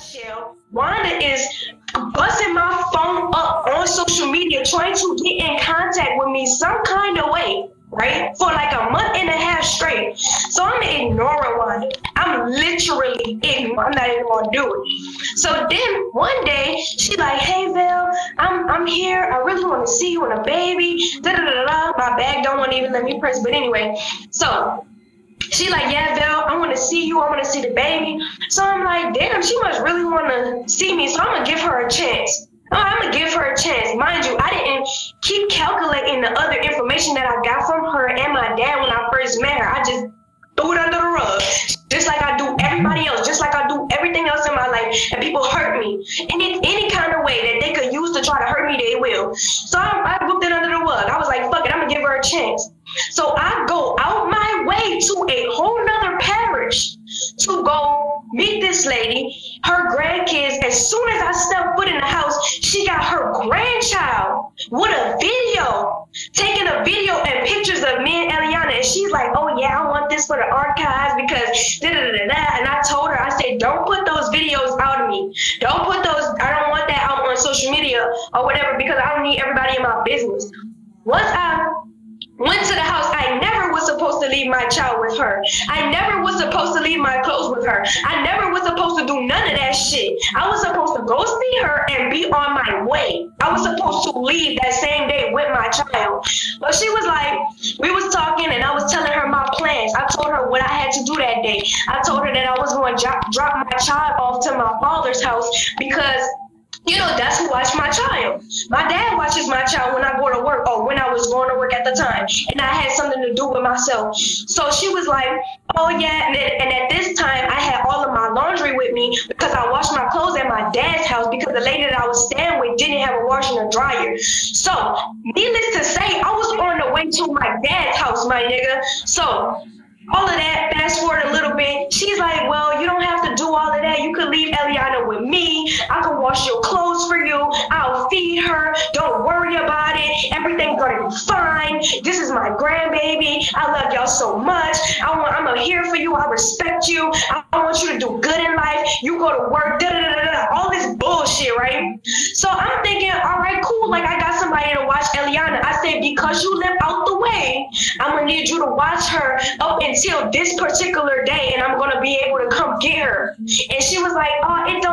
nutshell, Wanda is busting my phone up on social media, trying to get in contact with me some kind of way, right? For like a month and a half straight. So I'm ignoring Wanda. I'm literally ignoring. I'm not even gonna do it. So then one day she like, hey Vel, I'm I'm here. I really want to see you and a baby. Da da da da. My bag don't want to even let me press. But anyway, so she like, yeah, Vel, I want to see you. I want to see the baby. So I'm like, damn, she must really want to see me. So I'm gonna give her a chance. Oh, I'm gonna give her a chance. Mind you, I didn't keep calculating the other information that I got from her and my dad when I first met her. I just threw it under the rug, just like I do everybody else, just like I do everything else in my life. And people hurt me any any kind of way that they could use to try to hurt me, they will. So I, I whipped it under the rug. I was like, fuck it, I'm gonna give her a chance. So I go out my way to a whole nother parish to go meet this lady, her grandkids. As soon as I step foot in the house, she got her grandchild with a video, taking a video and pictures of me and Eliana. And she's like, oh yeah, I want this for the archives because. Business. Once I went to the house. I never was supposed to leave my child with her. I never was supposed to leave my clothes with her. I never was supposed to do none of that shit. I was supposed to go see her and be on my way. I was supposed to leave that same day with my child. But she was like, we was talking and I was telling her my plans. I told her what I had to do that day. I told her that I was going to drop, drop my child off to my father's house because you know, that's who watched my child. My dad watches my child when I go to work or when I was going to work at the time. And I had something to do with myself. So she was like, oh, yeah. And, then, and at this time, I had all of my laundry with me because I washed my clothes at my dad's house because the lady that I was staying with didn't have a washer and a dryer. So, needless to say, I was on the way to my dad's house, my nigga. So, all of that, fast forward a little bit, she's like, Well, you don't have to do all of that. You could leave Eliana with me. I can wash your clothes for you. I'll feed her. Don't worry about it. Everything's gonna be fine. This is my grandbaby. I love y'all so much. I want I'm here for you. I respect you. I, want you to do good in life. You go to work, da da da da all this bullshit, right? So I'm thinking, all right, cool. Like I got somebody to watch Eliana. I said, because you live out the way, I'm gonna need you to watch her up until this particular day and I'm gonna be able to come get her. And she was like, Oh, it don't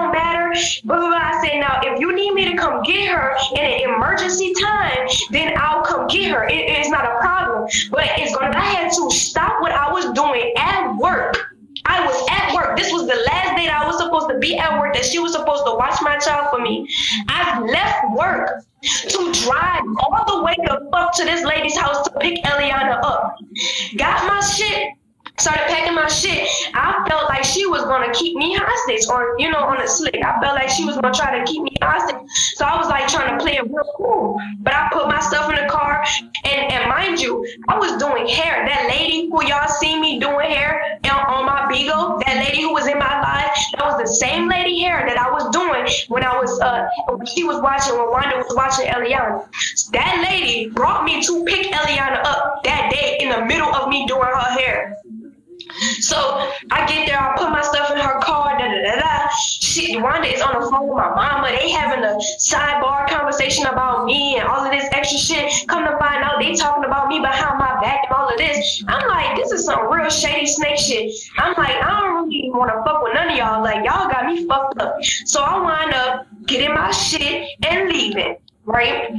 blah. I said, Now, if you need me to come get her in an emergency time, then I'll come get her. It is not a problem. But it's gonna I had to stop what I was doing at work. I was at work. This was the last day that I was supposed to be at work, that she was supposed to watch my child for me. I left work to drive all the way the fuck to this lady's house to pick Eliana up. Got my shit started packing my shit, I felt like she was gonna keep me hostage, or you know, on a slick. I felt like she was gonna try to keep me hostage. So I was like trying to play it real cool. But I put my stuff in the car, and and mind you, I was doing hair. That lady who y'all see me doing hair on, on my Bigo, that lady who was in my life, that was the same lady hair that I was doing when I was uh she was watching when Wanda was watching Eliana. That lady brought me to pick Eliana up that day in the middle of me doing her hair. So I get there, I put my stuff in her car, da da da da. She, Wanda is on the phone with my mama. They having a sidebar conversation about me and all of this extra shit. Come to find out, they talking about me behind my back and all of this. I'm like, this is some real shady snake shit. I'm like, I don't really want to fuck with none of y'all. Like, y'all got me fucked up. So I wind up getting my shit and leaving right?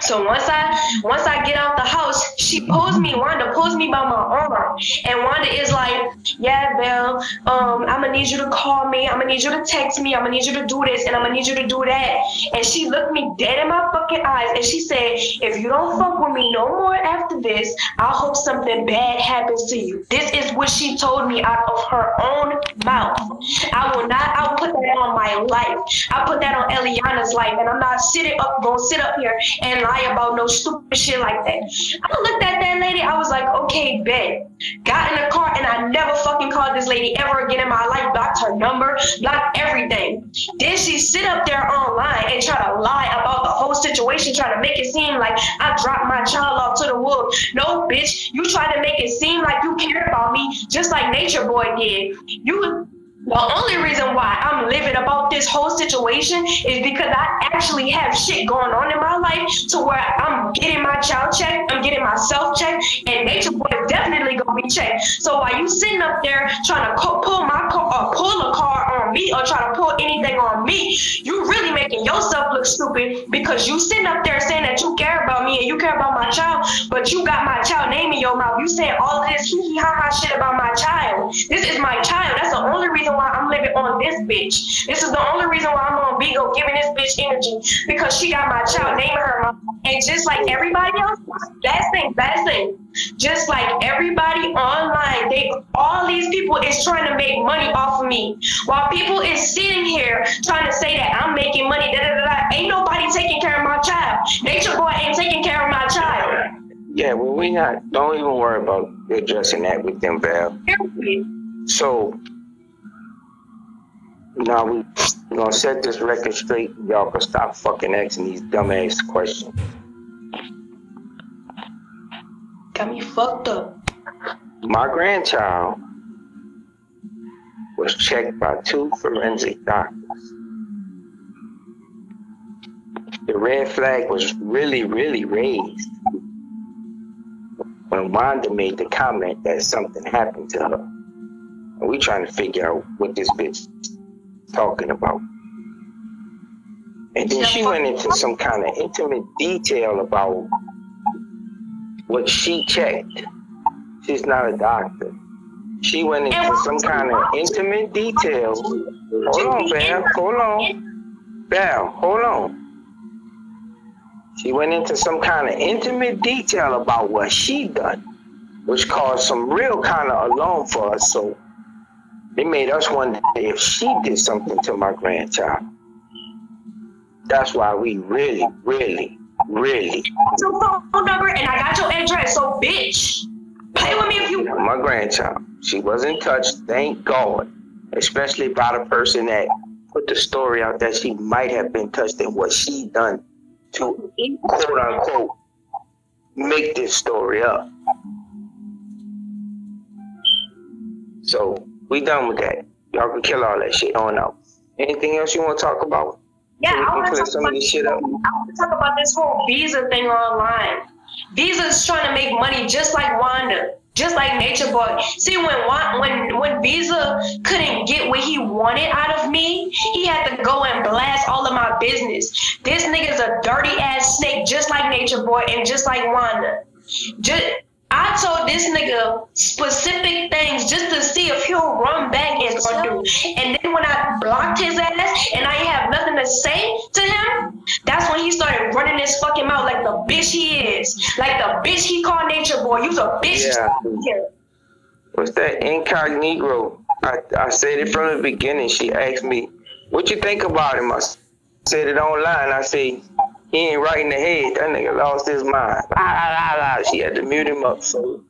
So once I once I get out the house, she pulls me, Wanda pulls me by my arm. And Wanda is like, Yeah, Vel, um, I'm gonna need you to call me, I'm gonna need you to text me, I'm gonna need you to do this, and I'm gonna need you to do that. And she looked me dead in my fucking eyes and she said, If you don't fuck with me no more after this, I hope something bad happens to you. This is what she told me out of her own mouth. I will not I'll put that on my life. I put that on Eliana's life, and I'm not sitting up gonna sit up here and lie about no stupid shit like that. I looked at that lady, I was like, okay, bet. Got in the car and I never fucking called this lady ever again in my life, blocked her number, blocked everything. Then she sit up there online and try to lie about the whole situation, trying to make it seem like I dropped my child off to the wolves. No, bitch, you try to make it seem like you care about me just like Nature Boy did. You The only reason why I'm living about this whole situation is because I actually have shit going on in my life to where I'm getting my child checked, I'm getting myself checked, and Nature Boy is definitely gonna be checked. So while you sitting up there trying to pull my car, pull a car me, or try to pull anything on me, you really making yourself look stupid because you sitting up there saying that you care about me and you care about my child, but you got my child name in your mouth. You saying all this hee hee ha ha shit about my child. This is my child. That's the only reason why I'm living on this bitch. This is the only reason why I'm on Bigo giving this bitch energy because she got my child naming her mom. And just like everybody else, last thing, last thing, just like everybody online, they all these people is trying to make money off of me. While people is sitting here trying to say that I'm making money, da da da, da ain't nobody taking care of my child. Nature boy ain't taking care of my child. Yeah, well, we not. Don't even worry about addressing that with them, Val. So now we we gonna set this record straight. Y'all can stop fucking asking these dumbass questions. Got me fucked up. My grandchild was checked by two forensic doctors. The red flag was really, really raised when Wanda made the comment that something happened to her. And we trying to figure out what this bitch talking about. And then she went into some kind of intimate detail about what she checked. She's not a doctor. She went into some kind of intimate detail. Hold on, Bam. Hold on. Bam, hold on. She went into some kind of intimate detail about what she done, which caused some real kind of alarm for us. So it made us wonder if she did something to my grandchild. That's why we really, really, really. Your phone number and I got your address. So, bitch, play with me if you. My grandchild, she wasn't touched. Thank God, especially by the person that put the story out that she might have been touched and what she done to quote unquote make this story up. So we done with that. Y'all can kill all that shit on out. Anything else you want to talk about? Yeah, I want to talk about this shit up. I want to talk about this whole visa thing online. Visa's trying to make money just like Wanda, just like Nature Boy. See, when when when Visa couldn't get what he wanted out of me, he had to go and blast all of my business. This nigga's a dirty ass snake, just like Nature Boy and just like Wanda. Just I told this nigga specific things just to see if he'll run back and do. And then when I blocked his ass and I have nothing to say to him, that's when he started running his fucking mouth like the bitch he is. Like the bitch he called Nature Boy. You's a bitch. Yeah. What's that incognito? I, I said it from the beginning. She asked me, what you think about him? I said it online. I say, he ain't right in the head. That nigga lost his mind. La, la, la, la. She had to mute him up. So.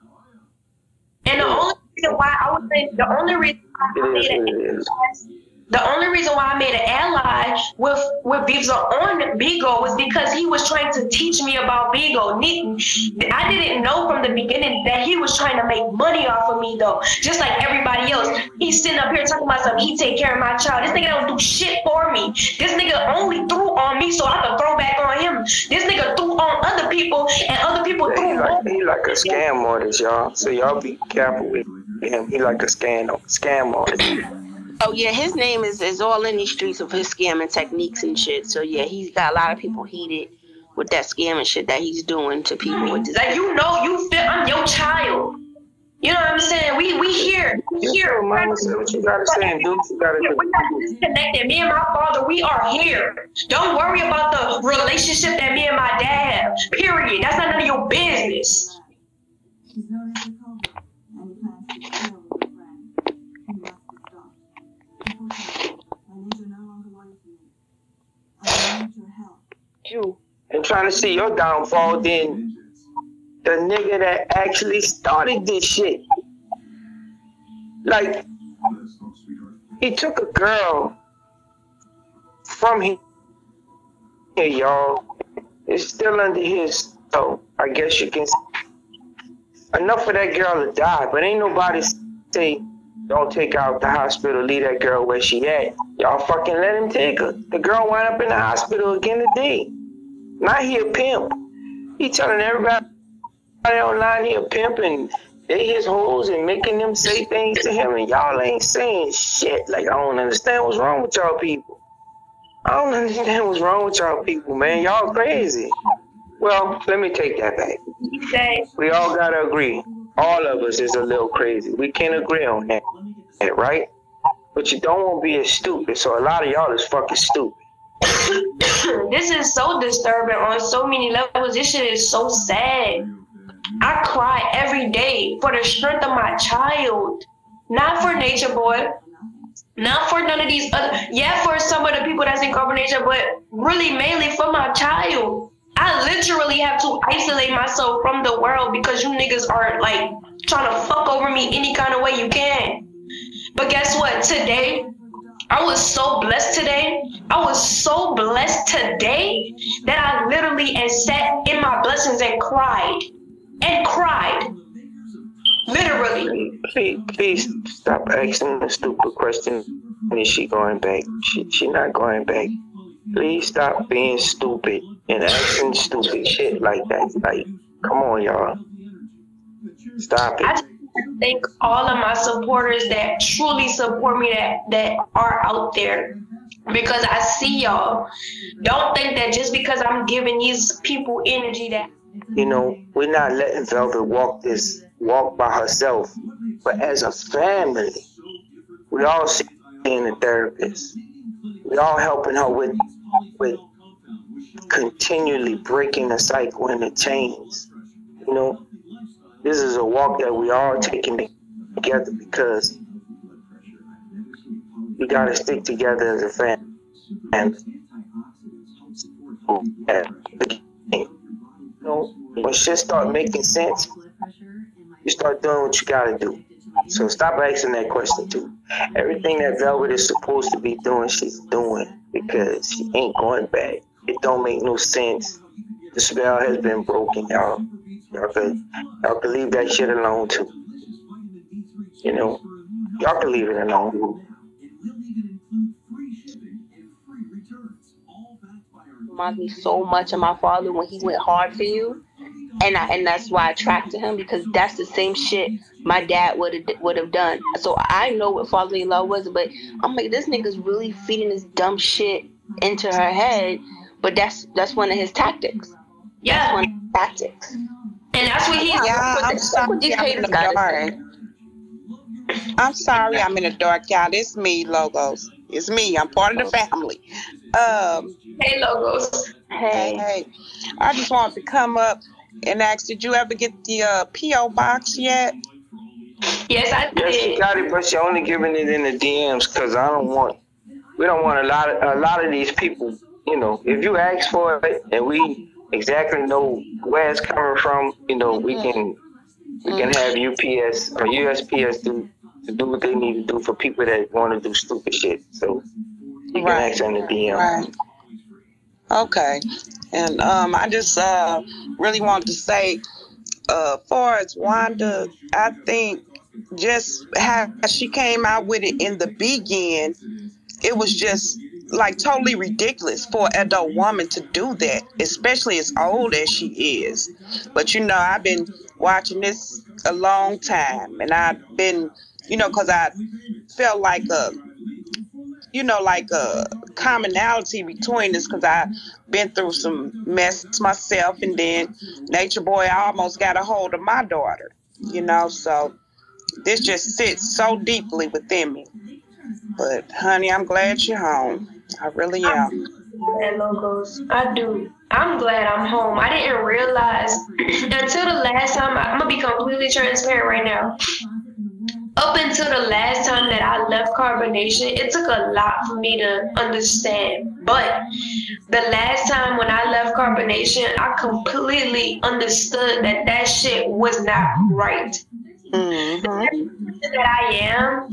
And the only reason why I would saying the only reason I made it the only reason why I made an ally with with Visa on Bigo was because he was trying to teach me about Bigo. I didn't know from the beginning that he was trying to make money off of me though, just like everybody else. He's sitting up here talking about something. He take care of my child. This nigga don't do shit for me. This nigga only threw on me so I could throw back on him. This nigga threw on other people and other people yeah, threw he like, he like a scam artist, y'all. So y'all be careful with him. He like a scam scam artist. Oh yeah, his name is is all in these streets of his scamming techniques and shit. So yeah, he's got a lot of people heated with that scamming shit that he's doing to people with. Like you know, you feel I'm your child. You know what I'm saying? We we here. We here. Mama said what you gotta say and do what you gotta do. We're not disconnected. Me and my father, we are here. Don't worry about the relationship that me and my dad have. Period. That's not none of your business. You and trying to see your downfall, then the nigga that actually started this shit. Like, he took a girl from here, y'all. It's still under his, so I guess you can. Enough for that girl to die, but ain't nobody say don't take her out the hospital, leave that girl where she at. Y'all fucking let him take her. The girl wound up in the hospital again today. Not he a pimp. He telling everybody online he a pimp and they his hoes and making them say things to him and y'all ain't saying shit. Like I don't understand what's wrong with y'all people. I don't understand what's wrong with y'all people, man. Y'all crazy. Well, let me take that back. We all gotta agree. All of us is a little crazy. We can't agree on that, right? But you don't want to be as stupid. So a lot of y'all is fucking stupid. this is so disturbing on so many levels. This shit is so sad. I cry every day for the strength of my child, not for Nature Boy, not for none of these other. Yeah, for some of the people that's in Carbon Nature, but really mainly for my child. I literally have to isolate myself from the world because you niggas are like trying to fuck over me any kind of way you can. But guess what? Today, I was so blessed today. I was so blessed today that I literally and sat in my blessings and cried and cried. Literally. Please, please stop asking the stupid question. Is she going back? She she not going back. Please stop being stupid and asking stupid shit like that. Like, come on, y'all. Stop it. I thank all of my supporters that truly support me that that are out there because I see y'all. Don't think that just because I'm giving these people energy that you know, we're not letting Velvet walk this walk by herself, but as a family, we all seeing a therapist. We all helping her with with continually breaking the cycle and the chains. You know, this is a walk that we all taking together because we gotta stick together as a family. And you know, when shit start making sense, you start doing what you gotta do. So stop asking that question too. Everything that Velvet is supposed to be doing, she's doing because she ain't going back. It don't make no sense. The spell has been broken, y'all. Y'all could, y'all could leave that shit alone too. You know, y'all can leave it alone. reminds me so much of my father when he went hard for you, and I, and that's why I attracted him because that's the same shit my dad would have would have done. So I know what fatherly love was, but I'm like, this nigga's really feeding this dumb shit into her head. But that's that's one of his tactics. Yeah, that's one of his tactics. And that's what he's. Yeah, I'm sorry. I'm in the dark. I'm sorry, I'm in the dark, y'all. It's me, logos. It's me. I'm part of the family. Um, hey, logos. Hey. Hey. I just wanted to come up and ask, did you ever get the uh, PO box yet? Yes, I did. Yes, she got it, but she only giving it in the DMs because I don't want. We don't want a lot of a lot of these people. You know, if you ask for it and we exactly know where it's coming from, you know, we can we can have UPS or USPS do to do what they need to do for people that want to do stupid shit. So you right. can ask in the DM. Right. Okay. And um, I just uh, really want to say, uh, far as Wanda, I think just how she came out with it in the beginning, it was just like totally ridiculous for an adult woman to do that, especially as old as she is. But you know, I've been watching this a long time, and I've been, you know, because I felt like a you know, like a commonality between us because I've been through some mess myself, and then Nature Boy I almost got a hold of my daughter, you know, so this just sits so deeply within me. But honey, I'm glad you're home. I really am. Logos. I do. I'm glad I'm home. I didn't realize until the last time. I'm gonna be completely transparent right now up until the last time that I left carbonation, it took a lot for me to understand. But the last time when I left carbonation, I completely understood that that shit was not right. Mm-hmm. that I am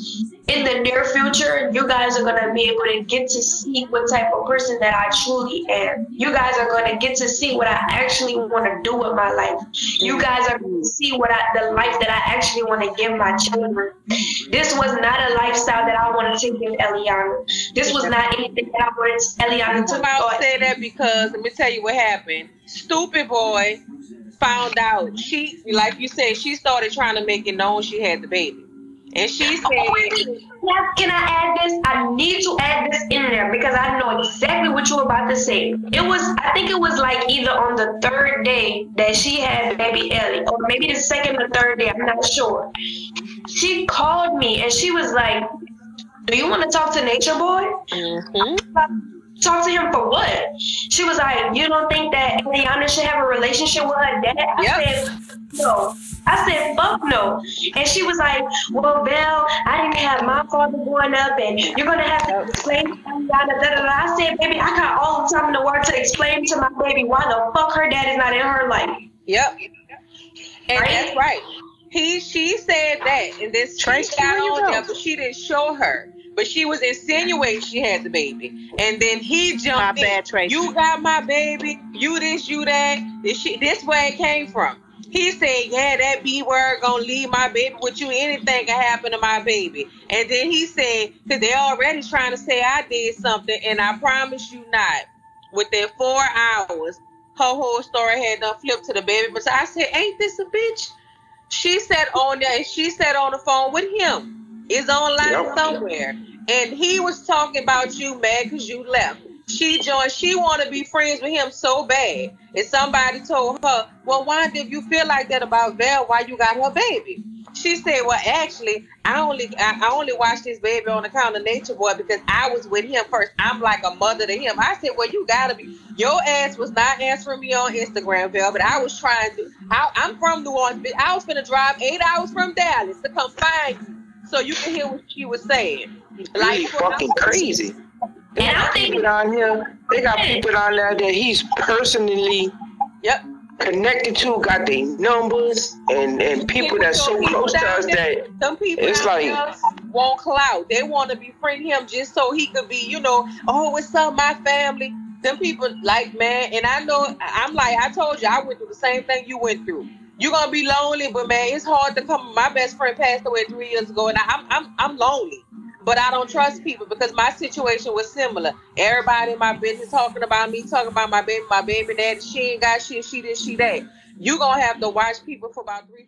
in the near future, you guys are gonna be able to get to see what type of person that I truly am. You guys are gonna get to see what I actually want to do with my life. You guys are gonna see what I, the life that I actually want to give my children. This was not a lifestyle that I wanted to give Eliana. This was not anything that I wanted Eliana to. I say that because let me tell you what happened. Stupid boy found out she, like you said, she started trying to make it known she had the baby. And she said, yes, Can I add this? I need to add this in there because I know exactly what you were about to say. It was, I think it was like either on the third day that she had baby Ellie, or maybe the second or third day, I'm not sure. She called me and she was like, Do you want to talk to Nature Boy? Mm-hmm talk to him for what? She was like, you don't think that Eliana should have a relationship with her dad? I yep. said, no. I said, fuck no. And she was like, well, Belle, I didn't have my father growing up, and you're going to have to explain to. Da, da, da. I said, baby, I got all the time in the world to explain to my baby why the fuck her dad is not in her life. Yep. And right? that's right. He, she said that, and this Trace got on but she didn't show her but she was insinuating she had the baby. And then he jumped my in. Bad, You got my baby. You this, you that. This shit, this where it came from. He said, "Yeah, that B word gonna leave my baby with you. Anything can happen to my baby." And then he said, "Cause they already trying to say I did something, and I promise you not." Within four hours, her whole story had done flipped to the baby. But I said, "Ain't this a bitch?" She said on there. She said on the phone with him. Is online yep. somewhere and he was talking about you mad because you left. She joined. She want to be friends with him so bad, and somebody told her, "Well, why did you feel like that about Val? Why you got her baby?" She said, "Well, actually, I only I, only watched this baby on account of Nature Boy because I was with him first. I'm like a mother to him." I said, "Well, you gotta be. Your ass was not answering me on Instagram, Val, but I was trying to. I, I'm from New Orleans. I was gonna drive eight hours from Dallas to come find you so you can hear what she was saying." Like really fucking crazy. They and got people on here. They got people on there that he's personally yep connected to, got their numbers, and and people, people that's so close to us that some people it's like want clout. They want to befriend him just so he could be, you know, oh, it's up my family. Them people like man, and I know I'm like I told you I went through the same thing you went through. You're gonna be lonely, but man, it's hard to come. My best friend passed away three years ago, and I'm I'm I'm lonely but I don't trust people because my situation was similar. Everybody in my business talking about me, talking about my baby, my baby daddy. She ain't got shit. She this, she that. You gonna have to watch people for about three.